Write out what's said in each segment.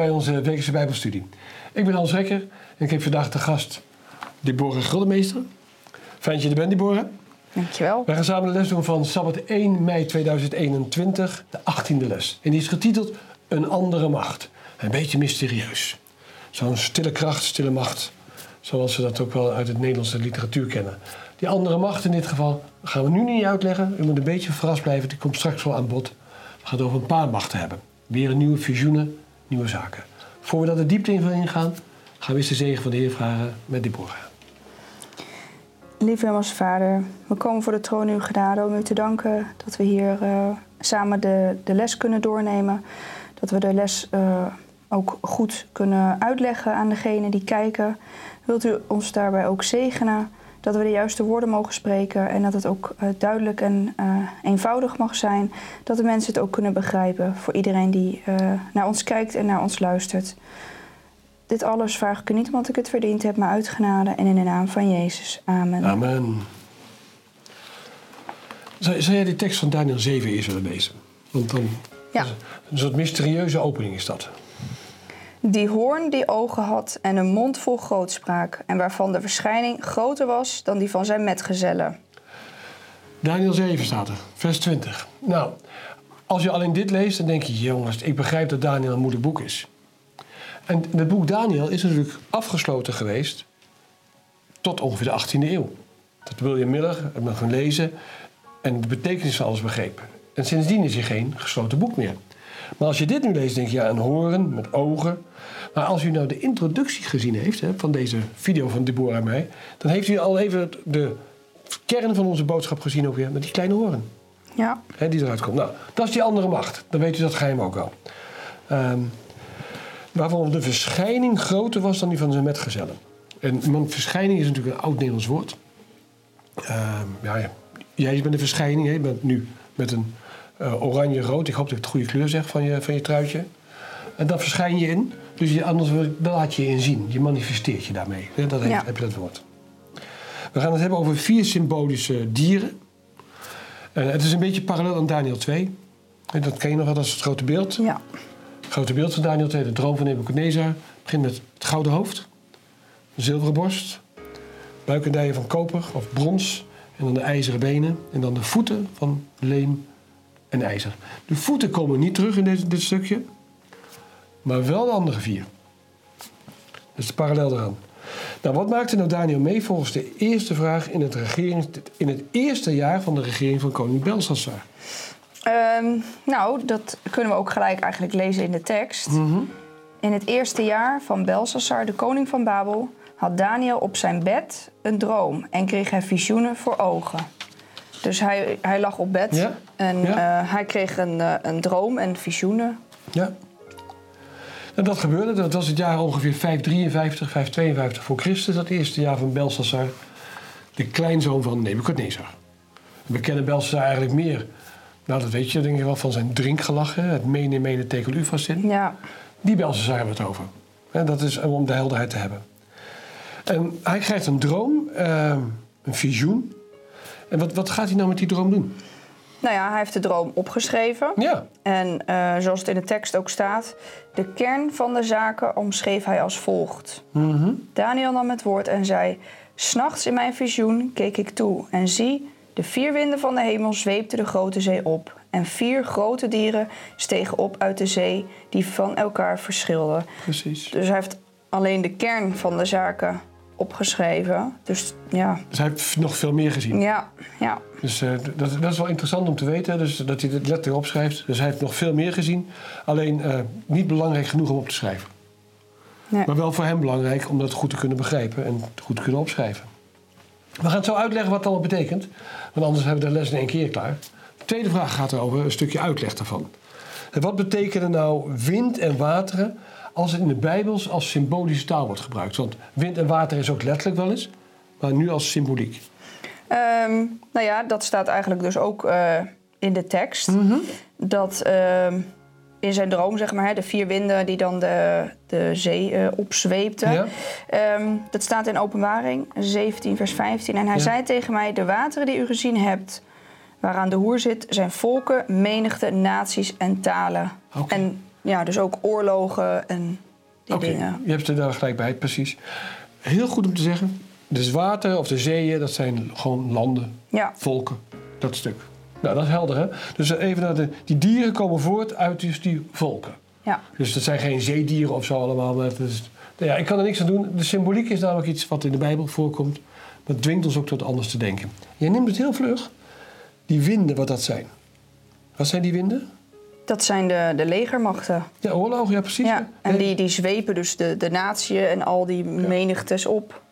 Bij onze wekelijkse Bijbelstudie. Ik ben Hans Rekker en ik heb vandaag te gast Deborah Guldemeester. Fijn dat je er bent, Deborah. Dankjewel. Wij gaan samen de les doen van Sabbat 1 mei 2021, de 18e les. En die is getiteld Een andere macht. Een beetje mysterieus. Zo'n stille kracht, stille macht, zoals we dat ook wel uit het Nederlandse literatuur kennen. Die andere macht in dit geval gaan we nu niet uitleggen. U moet een beetje verrast blijven, die komt straks wel aan bod. We gaan het over een paar machten hebben. Weer een nieuwe visioenen, nieuwe zaken. Voor we daar de diepte in ingaan, gaan we eens de zegen van de Heer vragen met Deborah. Lieve Hemelse Vader, we komen voor de troon uw genade om u te danken dat we hier uh, samen de, de les kunnen doornemen. Dat we de les uh, ook goed kunnen uitleggen aan degenen die kijken. Wilt u ons daarbij ook zegenen? Dat we de juiste woorden mogen spreken en dat het ook uh, duidelijk en eenvoudig mag zijn. Dat de mensen het ook kunnen begrijpen voor iedereen die naar ons kijkt en naar ons luistert. Dit alles vraag ik u niet omdat ik het verdiend heb, maar uit genade en in de naam van Jezus. Amen. Amen. Zou, zou jij die tekst van Daniel 7 eerst willen lezen? Want dan, Ja. een soort mysterieuze opening is dat. Die hoorn die ogen had en een mond vol grootspraak... en waarvan de verschijning groter was dan die van zijn metgezellen. Daniel 7 staat er, vers 20. Nou, als je alleen dit leest, dan denk je... jongens, ik begrijp dat Daniel een moeilijk boek is. En het boek Daniel is natuurlijk afgesloten geweest... tot ongeveer de 18e eeuw. Dat William Miller het nog gaan lezen... en de betekenis van alles begrepen. En sindsdien is hij geen gesloten boek meer. Maar als je dit nu leest, denk je, ja, een horen met ogen. Maar als u nou de introductie gezien heeft hè, van deze video van Deborah en mij... dan heeft u al even de kern van onze boodschap gezien ook weer met die kleine horen. Ja, Hè, die eruit komt. Nou, dat is die andere macht. Dan weet u dat geheim ook al. Ehm, waarvan de verschijning groter was dan die van zijn metgezellen. En man, verschijning is natuurlijk een oud Nederlands woord. Ehm, ja, ja. Jij bent een verschijning. Hè? Je bent nu met een eh, oranje-rood. Ik hoop dat ik het goede kleur zeg van je, van je truitje. En dan verschijn je in. Dus je, anders wil- dan laat je je in zien. Je manifesteert je daarmee. Dat Ja. heb je dat woord. We gaan het hebben over vier symbolische dieren. Het is een beetje parallel aan Daniel 2. En dat ken je nog wel, dat is het grote beeld. ja, Het grote beeld van Daniel 2, de droom van Nebuchadnezzar. Het begint met het gouden hoofd, de zilveren borst, buik en dijen van koper of brons. En dan de ijzeren benen. En dan de voeten van leem en ijzer. De voeten komen niet terug in dit, dit stukje. Maar wel de andere vier. Dat is de parallel eraan. Nou, wat maakte nou Daniel mee volgens de eerste vraag in het, regering, in het eerste jaar van de regering van koning Belshazzar? Ehm, nou, dat kunnen we ook gelijk eigenlijk lezen in de tekst. In het eerste jaar van Belshazzar, de koning van Babel... had Daniel op zijn bed een droom en kreeg hij visioenen voor ogen. Dus hij, hij lag op bed Ja, en ja. eh, hij kreeg een, eh, een droom en visioenen. Ja. En dat gebeurde, dat was het jaar ongeveer 553, 552 voor Christus, dat eerste jaar van Belshazzar, de kleinzoon van Nebuchadnezzar. We kennen Belshazzar eigenlijk meer, nou dat weet je denk ik wel, van zijn drinkgelachen, het mene mene tekel ufazin. Ja, Die Belshazzar hebben we het over. En dat is om de helderheid te hebben. En hij krijgt een droom, eh, een visioen. En wat, wat gaat hij nou met die droom doen? Nou ja, hij heeft de droom opgeschreven. Ja, En eh, zoals het in de tekst ook staat, de kern van de zaken omschreef hij als volgt. Daniel nam het woord en zei: S'nachts in mijn visioen keek ik toe en zie, de vier winden van de hemel zweepten de grote zee op. En vier grote dieren stegen op uit de zee, die van elkaar verschilden. precies. Dus hij heeft alleen de kern van de zaken opgeschreven. Dus ja, Dus hij heeft nog veel meer gezien. ja, ja. Dus eh, dat, dat is wel interessant om te weten, dus dat hij het letterlijk opschrijft. Dus hij heeft nog veel meer gezien, alleen eh, niet belangrijk genoeg om op te schrijven. Nee. Maar wel voor hem belangrijk om dat goed te kunnen begrijpen en goed te kunnen opschrijven. We gaan het zo uitleggen wat het allemaal betekent, want anders hebben we de les in één keer klaar. De tweede vraag gaat over een stukje uitleg daarvan. En wat betekenen nou wind en wateren als het in de Bijbels als symbolische taal wordt gebruikt? Want wind en water is ook letterlijk wel eens, maar nu als symboliek. Ehm, nou ja, dat staat eigenlijk dus ook eh, in de tekst. Mhm. Dat ehm, in zijn droom, zeg maar, hè, de vier winden die dan de, de zee eh, opzweepten. Ja. Ehm, dat staat in Openbaring 17, vers 15. En hij Ja. zei tegen mij: De wateren die u gezien hebt, waaraan de hoer zit, zijn volken, menigte, naties en talen. En ja, dus ook oorlogen en die dingen. je hebt er daar gelijk bij, precies. Heel goed om te zeggen, de zwaarten of de zeeën, dat zijn gewoon landen, Ja, volken, dat stuk. Nou, dat is helder, hè? Dus even naar de... Die dieren komen voort uit dus die volken. ja, Dus dat zijn geen zeedieren of zo allemaal. Maar is, ja, ik kan er niks aan doen. De symboliek is namelijk iets wat in de Bijbel voorkomt. Maar het dwingt ons ook tot anders te denken. Jij neemt het heel vlug. Die winden, wat dat zijn. Wat zijn die winden? Dat zijn de, de legermachten. Ja, oorlogen, ja precies. Ja, en die, die zwepen dus de, de natie en al die menigtes op.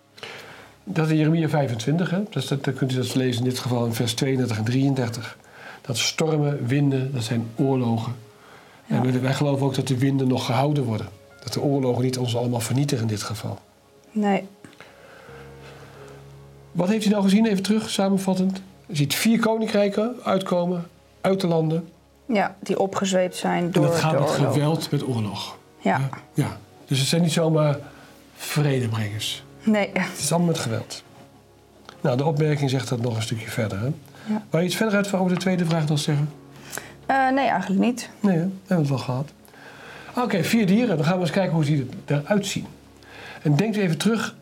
Dat is in Jeremia 25, hè? Dus dat, dan kunt u dat lezen in dit geval in vers 32 en 33. Dat stormen, winden, dat zijn oorlogen. En wij, wij geloven ook dat de winden nog gehouden worden. Dat de oorlogen niet ons allemaal vernietigen in dit geval. Nee, Wat heeft u nou gezien, even terug, samenvattend? U ziet vier koninkrijken uitkomen uit de landen. Ja, die opgezweept zijn En door dat gaat de met oorlog. geweld, met oorlog. Ja, ja. Dus het zijn niet zomaar vredebrengers. nee, Het is allemaal met geweld. Nou, de opmerking zegt dat nog een stukje verder. Hè? Ja. Wou je iets verder uit over de tweede vraag nog zeggen? Eh, nee, eigenlijk niet. Nee, hè? hebben we het wel gehad. Oké, vier dieren. Dan gaan we eens kijken hoe die eruit zien. En denkt u even terug,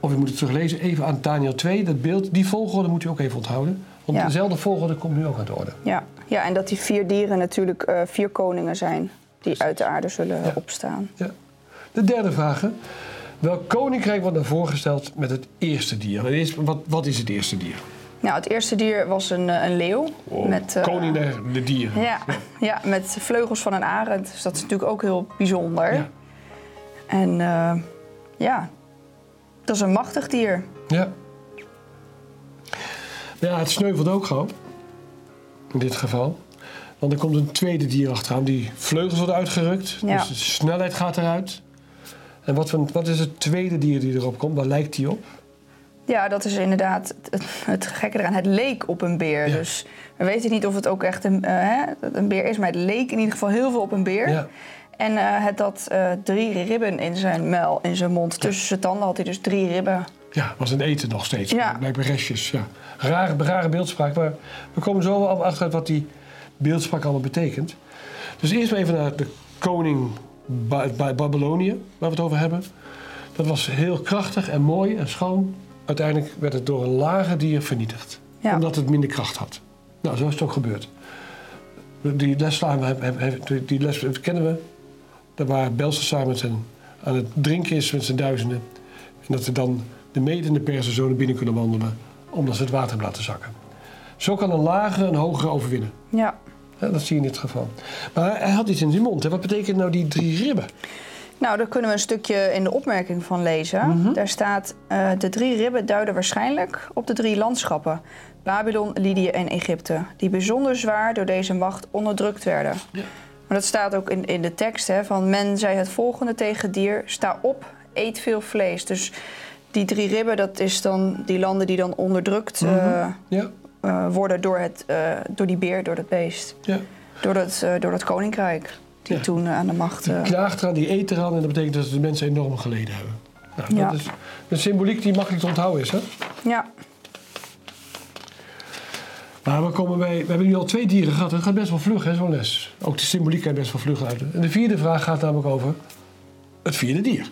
of u moet het teruglezen, even aan Daniel 2. Dat beeld, die volgorde moet u ook even onthouden. Want Ja. dezelfde volgorde komt nu ook aan de orde. Ja. ja, en dat die vier dieren natuurlijk eh, vier koningen zijn die uit de aarde zullen Ja. opstaan. Ja. De derde vraag. hè. Welk koninkrijk wordt dan voorgesteld met het eerste dier? Het eerste- wat, wat is het eerste dier? Nou, het eerste dier was een, eh, een leeuw. met, eh, Koning der de dieren. ja, ja, met vleugels van een arend. Dus dat is natuurlijk ook heel bijzonder. Ja. En eh, ja, dat is een machtig dier. Ja. Ja, het sneuvelt ook gewoon. In dit geval. Want er komt een tweede dier achteraan. Die vleugels worden uitgerukt. Ja. Dus de snelheid gaat eruit. En wat, voor- wat is het tweede dier die erop komt? Waar lijkt die op? Ja, dat is inderdaad het, het gekke eraan. Het leek op een beer. Ja. Dus we weten niet of het ook echt een, eh, hè, een beer is, maar het leek in ieder geval heel veel op een beer. Ja. En eh, het had eh, drie ribben in zijn muil, in zijn mond. Tussen zijn tanden had hij dus drie ribben. Ja, was een eten nog steeds. Ja. Blijkbaar restjes. Ja. Rare, rare beeldspraak. Maar we komen zo wel achter wat die beeldspraak allemaal betekent. Dus eerst maar even naar de koning Ba- Ba- Babylonië, waar we het over hebben. Dat was heel krachtig en mooi en schoon. Uiteindelijk werd het door een lager dier vernietigd. Ja. Omdat het minder kracht had. Nou, zo is het ook gebeurd. Die les, slaan we, die les kennen we. Daar waar Belshazzar met zijn, aan het drinken is met zijn duizenden. En dat er dan de mede en de persen zo naar binnen kunnen wandelen. Omdat ze het water hebben laten zakken. Zo kan een lagere een hogere overwinnen. Ja. Ja, dat zie je in dit geval. Maar hij had iets in zijn mond. Hè. Wat betekent nou die drie ribben? Nou, daar kunnen we een stukje in de opmerking van lezen. Daar staat: eh, De drie ribben duiden waarschijnlijk op de drie landschappen: Babylon, Lydië en Egypte, die bijzonder zwaar door deze macht onderdrukt werden. Ja. Maar dat staat ook in, in de tekst: hè, van men zei het volgende tegen dier: Sta op, eet veel vlees. Dus die drie ribben, dat is dan die landen die dan onderdrukt eh, Ja, eh, worden door, het, eh, door die beer, door dat beest. ja. Door dat, door dat koninkrijk. Die Ja. toen aan de macht. Die knaagt eraan, die eet eraan. En dat betekent dat de mensen enorm geleden hebben. Nou, Ja. Dat is een symboliek die makkelijk te onthouden is. Hè? ja, Maar we, komen bij, we hebben nu al twee dieren gehad. Het gaat best wel vlug, hè, zo'n les. Ook de symboliek gaat best wel vlug uit. En de vierde vraag gaat namelijk over het vierde dier.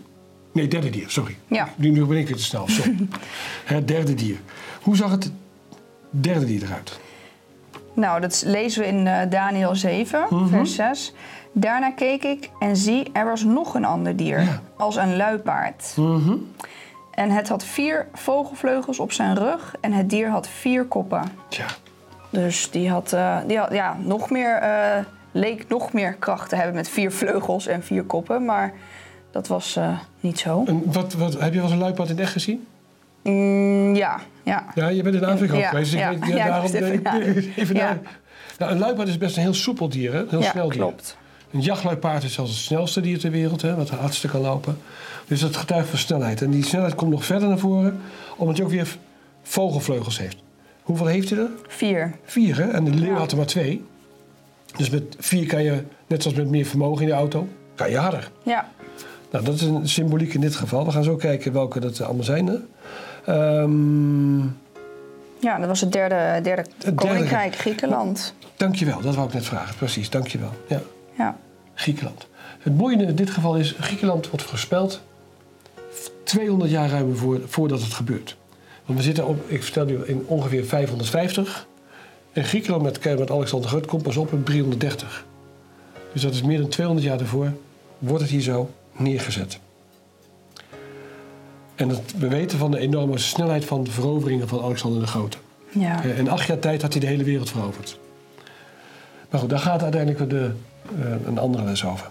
Nee, derde dier, sorry. Ja. Nu, nu ben ik weer te snel, sorry. het derde dier. Hoe zag het derde dier eruit? Nou, dat lezen we in eh, Daniel 7, Mhm. vers 6. Daarna keek ik en zie, er was nog een ander dier, Ja. als een luipaard. Mhm. En het had vier vogelvleugels op zijn rug en het dier had vier koppen. Tja, Dus die had, eh, die had ja, nog meer, eh, leek nog meer kracht te hebben met vier vleugels en vier koppen. Maar dat was eh, niet zo. en wat, wat, heb je wel eens een luipaard in het echt gezien? Mm, ja, ja. Ja, je bent in Afrika Ja, geweest. dus ja. ik weet, Ja, ik daarom, even nadenken. even. Nou, een luipaard is best een heel soepel dier, hè? een heel snel dier. klopt. Een jachtluipaard is zelfs het snelste dier ter wereld, hè, wat het hardste kan lopen. Dus dat getuigt van snelheid. En die snelheid komt nog verder naar voren, omdat hij ook weer vogelvleugels heeft. Hoeveel heeft hij er? Vier. Vier, hè? En de leeuw had er maar twee. Dus met vier kan je, net zoals met meer vermogen in de auto, kan je harder. Ja, Nou, dat is een symboliek in dit geval. We gaan zo kijken welke dat allemaal zijn. Ehm, ja dat was het derde, derde derde. koninkrijk, Griekenland. dankjewel, dat wou ik net vragen. Precies, dankjewel. Ja. Ja. Griekenland. Het mooie in dit geval is, Griekenland wordt voorspeld 200 jaar ruim voor, voordat het gebeurt. Want we zitten op, ik vertel nu, in ongeveer 550. En Griekenland met, met Alexander Groot komt pas op in 330. Dus dat is meer dan 200 jaar daarvoor wordt het hier zo neergezet. En dat, we weten van de enorme snelheid van de veroveringen van Alexander de Grote. Ja. Eh, In acht jaar tijd had hij de hele wereld veroverd. Maar goed, daar gaat uiteindelijk de, eh, een andere les over.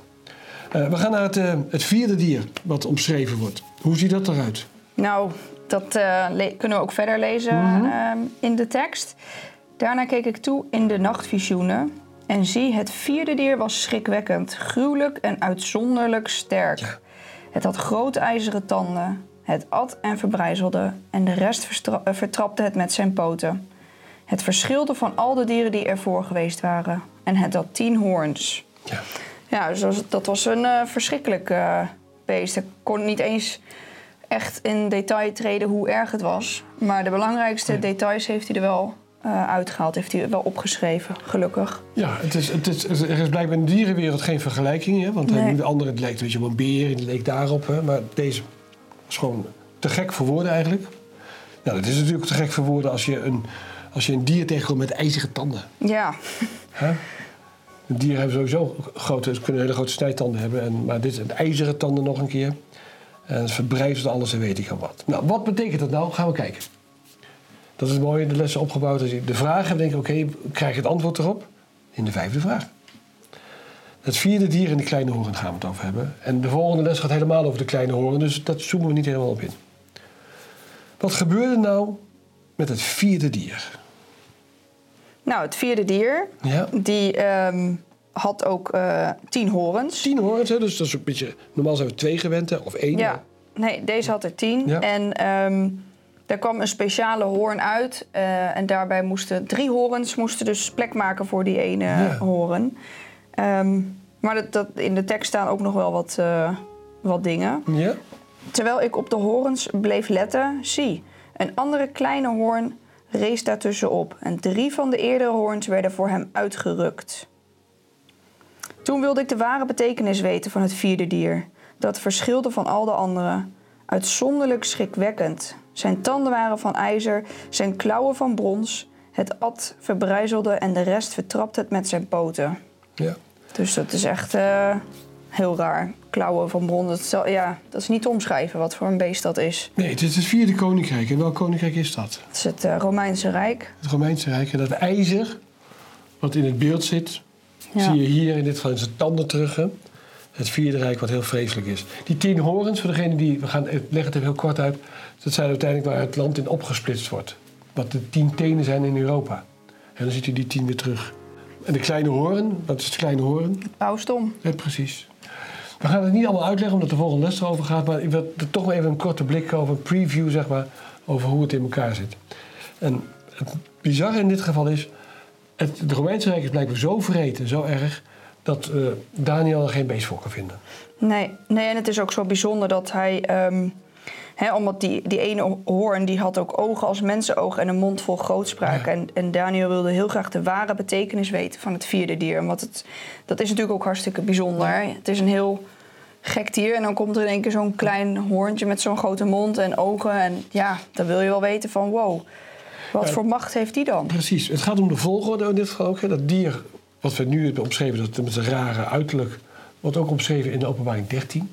Eh, we gaan naar het, het vierde dier wat omschreven wordt. Hoe ziet dat eruit? Nou, dat kunnen we ook verder lezen ehm, in de tekst. Daarna keek ik toe in de nachtvisioenen. En zie, het vierde dier was schrikwekkend, gruwelijk en uitzonderlijk sterk. Ja. Het had grote ijzeren tanden. Het at en verbrijzelde. En de rest eh, vertrapte het met zijn poten. Het verschilde van al de dieren die ervoor geweest waren. En het had tien hoorns. Ja. Ja, dus dat was- dat was een eh, verschrikkelijk eh, beest. Ik kon niet eens echt in detail treden hoe erg het was. Maar de belangrijkste Nee. details heeft hij er wel eh, uitgehaald. Heeft hij wel opgeschreven, gelukkig. Ja, het is, het is, er is blijkbaar in de dierenwereld geen vergelijking. Hè? Want Nee. de andere het lijkt weet je, op een beer, het leek daarop. Hè? Maar deze is gewoon te gek voor woorden eigenlijk. Nou, dat is natuurlijk te gek voor woorden als je een, als je een dier tegenkomt met ijzeren tanden. Ja, Hè? Een dier hebben sowieso grote, ze kunnen hele grote snijtanden hebben. En, maar dit zijn ijzeren tanden nog een keer. En verbrijzelt alles en weet ik al wat. Nou, wat betekent dat nou? Gaan we kijken. Dat is het mooie, de lessen opgebouwd. Als je de vraag hebt, denk ik, oké, krijg je het antwoord erop? In de vijfde vraag. Het vierde dier in de kleine horen gaan we het over hebben. En de volgende les gaat helemaal over de kleine horen, dus dat zoomen we niet helemaal op in. Wat gebeurde nou met het vierde dier? nou, het vierde dier, Ja. die ehm, had ook eh, tien horens. Tien horens, hè? dus dat is een beetje... Normaal zijn we twee gewend, hè, of één. Ja, nee, deze had er tien. Ja. En ehm daar kwam een speciale hoorn uit. eh, en daarbij moesten drie horens moesten dus plek maken voor die ene Ja. hoorn. Ehm, maar dat, dat, in de tekst staan ook nog wel wat, eh, wat dingen. Ja? Terwijl ik op de horens bleef letten, zie, een andere kleine hoorn rees daartussenop. En drie van de eerdere hoorns werden voor hem uitgerukt. Toen wilde ik de ware betekenis weten van het vierde dier. Dat verschilde van al de anderen. Uitzonderlijk schrikwekkend. Zijn tanden waren van ijzer, zijn klauwen van brons. Het at verbrijzelde en de rest vertrapte het met zijn poten. Ja. Dus dat is echt eh, heel raar. Klauwen van bron, dat is, ja, dat is niet te omschrijven wat voor een beest dat is. Nee, het is het vierde koninkrijk. En welk koninkrijk is dat? Het is het eh, Romeinse Rijk. Het Romeinse Rijk. En dat ijzer, wat in het beeld zit, Ja. zie je hier in dit geval in zijn tanden terug. Hè? Het vierde rijk, wat heel vreselijk is. Die tien horens, voor degene die, we gaan ik leg het even heel kort uit. Dat zijn uiteindelijk waar het land in opgesplitst wordt. Wat de tien tenen zijn in Europa. En dan ziet u die tien weer terug. En de kleine horen, wat is de kleine horen? Pausdom. Ja, precies. We gaan het niet allemaal uitleggen, omdat de volgende les erover gaat. Maar ik wil er toch maar even een korte blik over, een preview zeg maar, over hoe het in elkaar zit. En het bizarre in dit geval is, het, het Romeinse Rijk is blijkbaar zo vreed en zo erg, dat eh, Daniel er geen beest voor kan vinden. Nee, nee, en het is ook zo bijzonder dat hij... ehm, hè, omdat die, die ene hoorn die had ook ogen als mensenogen en een mond vol grootspraak. Ja. En, en Daniel wilde heel graag de ware betekenis weten van het vierde dier. Want het, dat is natuurlijk ook hartstikke bijzonder. Het is een heel gek dier en dan komt er in één keer zo'n klein hoorntje met zo'n grote mond en ogen. En ja, dan wil je wel weten van wow, wat Ja. voor macht heeft die dan? Precies. Het gaat om de volgorde in dit geval ook. Hè. Dat dier, wat we nu hebben omschreven, dat met zijn rare uiterlijk, wordt ook omschreven in de openbaring 13.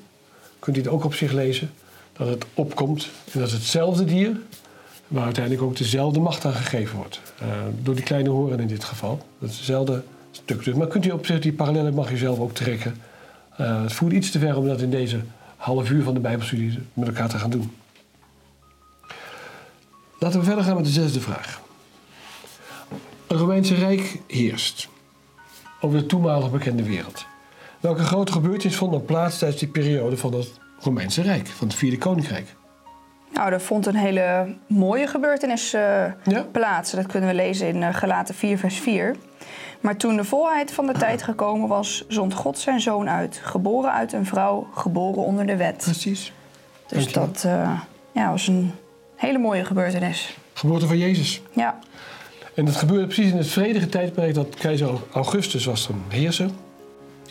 Kunt u het ook op zich lezen. Dat het opkomt en dat is hetzelfde dier, waar uiteindelijk ook dezelfde macht aan gegeven wordt. Eh, door die kleine horen in dit geval. Dat is hetzelfde stuk. Dus, maar kunt u op zich, die parallellen mag u zelf ook trekken. Eh, het voert iets te ver om dat in deze half uur van de Bijbelstudie met elkaar te gaan doen. Laten we verder gaan met de zesde vraag. Het Romeinse Rijk heerst over de toenmalig bekende wereld. Welke grote gebeurtenissen vonden plaats tijdens die periode van het Romeinse Rijk, van het Vierde Koninkrijk? Nou, er vond een hele mooie gebeurtenis eh, Ja? plaats. Dat kunnen we lezen in uh, Galaten 4, vers 4. Maar toen de volheid van de tijd gekomen was, zond God zijn zoon uit. Geboren uit een vrouw, geboren onder de wet. Precies. Dus Dankjewel. dat eh, ja, was een hele mooie gebeurtenis. Geboorte van Jezus. Ja, En dat gebeurde precies in het vredige tijdperk dat keizer Augustus was dan heerser.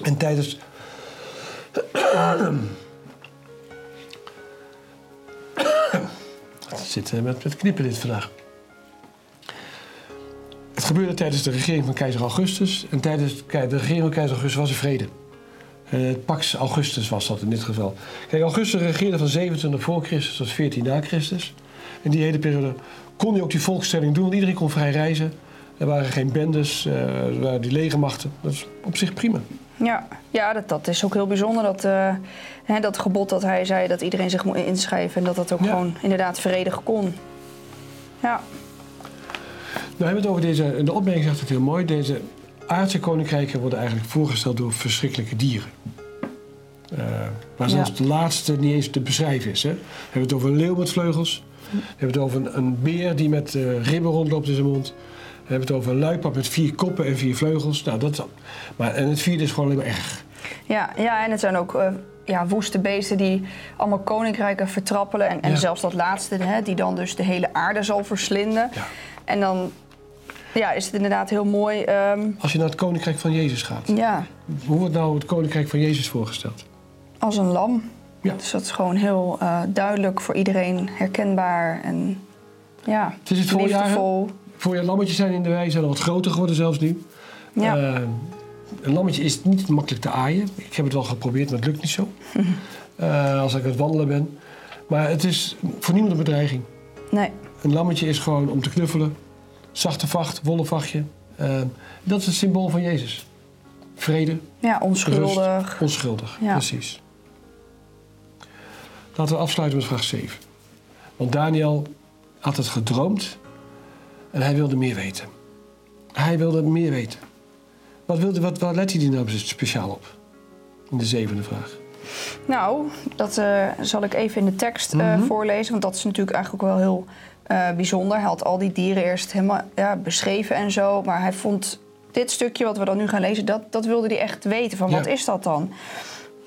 En tijdens Het zit eh, met, knippen dit vandaag. Het gebeurde tijdens de regering van keizer Augustus. En tijdens de regering van keizer Augustus was er vrede. Uh, Pax Augustus was dat in dit geval. Kijk, Augustus regeerde van 27 voor Christus tot 14 na Christus. In die hele periode kon hij ook die volkstelling doen, want iedereen kon vrij reizen. Er waren geen bendes, uh, er waren die legermachten. Dat is op zich prima. Ja, ja dat, dat is ook heel bijzonder. Dat, uh, hè, dat gebod dat hij zei dat iedereen zich moet inschrijven en dat dat ook ja. gewoon inderdaad vredig kon. Ja. Nou hebben het over deze, de opmerking zegt het heel mooi. Deze aardse koninkrijken worden eigenlijk voorgesteld door verschrikkelijke dieren. Uh, maar zelfs ja. de laatste niet eens te beschrijven is. Hè. We hebben het over een leeuw met vleugels. We hebben het over een, een beer die met uh, ribben rondloopt in zijn mond. We hebben het over een luipaard met vier koppen en vier vleugels. Nou, dat, maar, en het vierde is gewoon alleen maar erg. Ja, ja en het zijn ook uh, ja, woeste beesten die allemaal koninkrijken vertrappelen. En, en ja. zelfs dat laatste, hè, die dan dus de hele aarde zal verslinden. Ja. En dan ja, is het inderdaad heel mooi. Um, Als je naar het koninkrijk van Jezus gaat. Ja. Hoe wordt nou het koninkrijk van Jezus voorgesteld? Als een lam. Ja. Dus dat is gewoon heel uh, duidelijk voor iedereen herkenbaar. En ja, het is het voorjaar. Voorjaar lammetjes zijn in de wei, zijn al wat groter geworden zelfs nu. Ja. Uh, een lammetje is niet makkelijk te aaien. Ik heb het wel geprobeerd, maar het lukt niet zo. uh, als ik aan het wandelen ben. Maar het is voor niemand een bedreiging. Nee. Een lammetje is gewoon om te knuffelen. Zachte vacht, wollen vachtje. Uh, dat is het symbool van Jezus. Vrede. Ja, onschuldig. Rust, onschuldig, ja. precies. Laten we afsluiten met vraag 7. Want Daniel had het gedroomd en hij wilde meer weten. Hij wilde meer weten. Wat, wilde, wat, wat let hij nou speciaal op? In de zevende vraag. Nou, dat uh, zal ik even in de tekst uh, mm -hmm. voorlezen. Want dat is natuurlijk eigenlijk ook wel heel uh, bijzonder. Hij had al die dieren eerst helemaal ja, beschreven en zo. Maar hij vond dit stukje wat we dan nu gaan lezen, dat, dat wilde hij echt weten. Van Ja. wat is dat dan?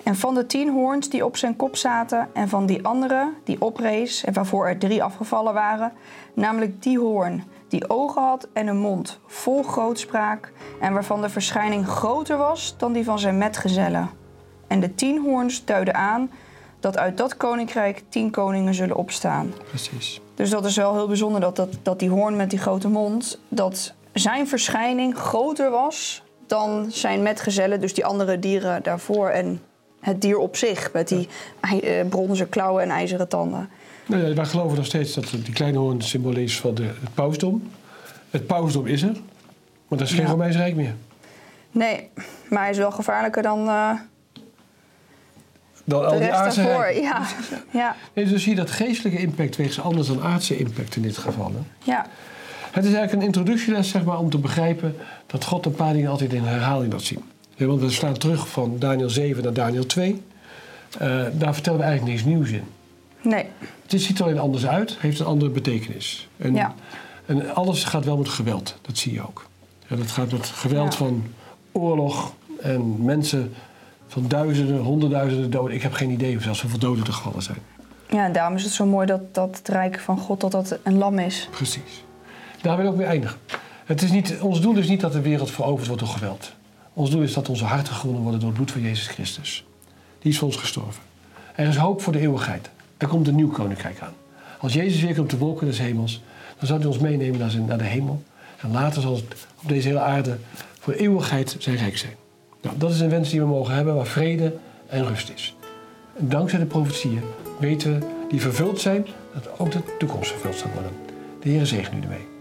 En van de tien hoorns die op zijn kop zaten en van die andere die oprees en waarvoor er drie afgevallen waren, namelijk die hoorn die ogen had en een mond vol grootspraak en waarvan de verschijning groter was dan die van zijn metgezellen. En de tien hoorns duiden aan dat uit dat koninkrijk tien koningen zullen opstaan. Precies. Dus dat is wel heel bijzonder dat, dat, dat die hoorn met die grote mond, dat zijn verschijning groter was dan zijn metgezellen, dus die andere dieren daarvoor en het dier op zich met die ja. bronzen klauwen en ijzeren tanden. Nou ja, wij geloven nog steeds dat die kleine hoorn symbool is van de, het pausdom. Het pausdom is er, maar dat is geen Ja. Romeins Rijk meer. Nee, maar hij is wel gevaarlijker dan eh, Dan al de die rest aardse daarvoor. rijken. Ja. Ja. Nee, dus zie je dat geestelijke impact weegt anders dan aardse impact in dit geval. Hè? ja, Het is eigenlijk een introductieles zeg maar, om te begrijpen dat God een paar dingen altijd in herhaling laat zien. Ja, want we slaan terug van Daniel 7 naar Daniel 2. Eh, daar vertellen we eigenlijk niks nieuws in. nee, Het ziet er alleen anders uit, heeft een andere betekenis. En, Ja. en alles gaat wel met geweld, dat zie je ook. Ja, dat gaat met geweld Ja. van oorlog en mensen van duizenden, honderdduizenden doden. Ik heb geen idee of zelfs hoeveel doden er gevallen zijn. ja, en daarom is het zo mooi dat, dat het rijk van God dat dat een lam is. Precies. Daar wil ik ook mee eindigen. Het is niet, ons doel is niet dat de wereld veroverd wordt door geweld. Ons doel is dat onze harten gewonnen worden door het bloed van Jezus Christus. Die is voor ons gestorven. Er is hoop voor de eeuwigheid. Er komt een nieuw koninkrijk aan. Als Jezus weer komt de wolken des hemels, dan zal hij ons meenemen naar, de hemel. En later zal het op deze hele aarde voor eeuwigheid zijn rijk zijn. Nou, dat is een wens die we mogen hebben waar vrede en rust is. Dankzij de profetieën weten we die vervuld zijn, dat ook de toekomst vervuld zal worden. De Heer zegen u ermee.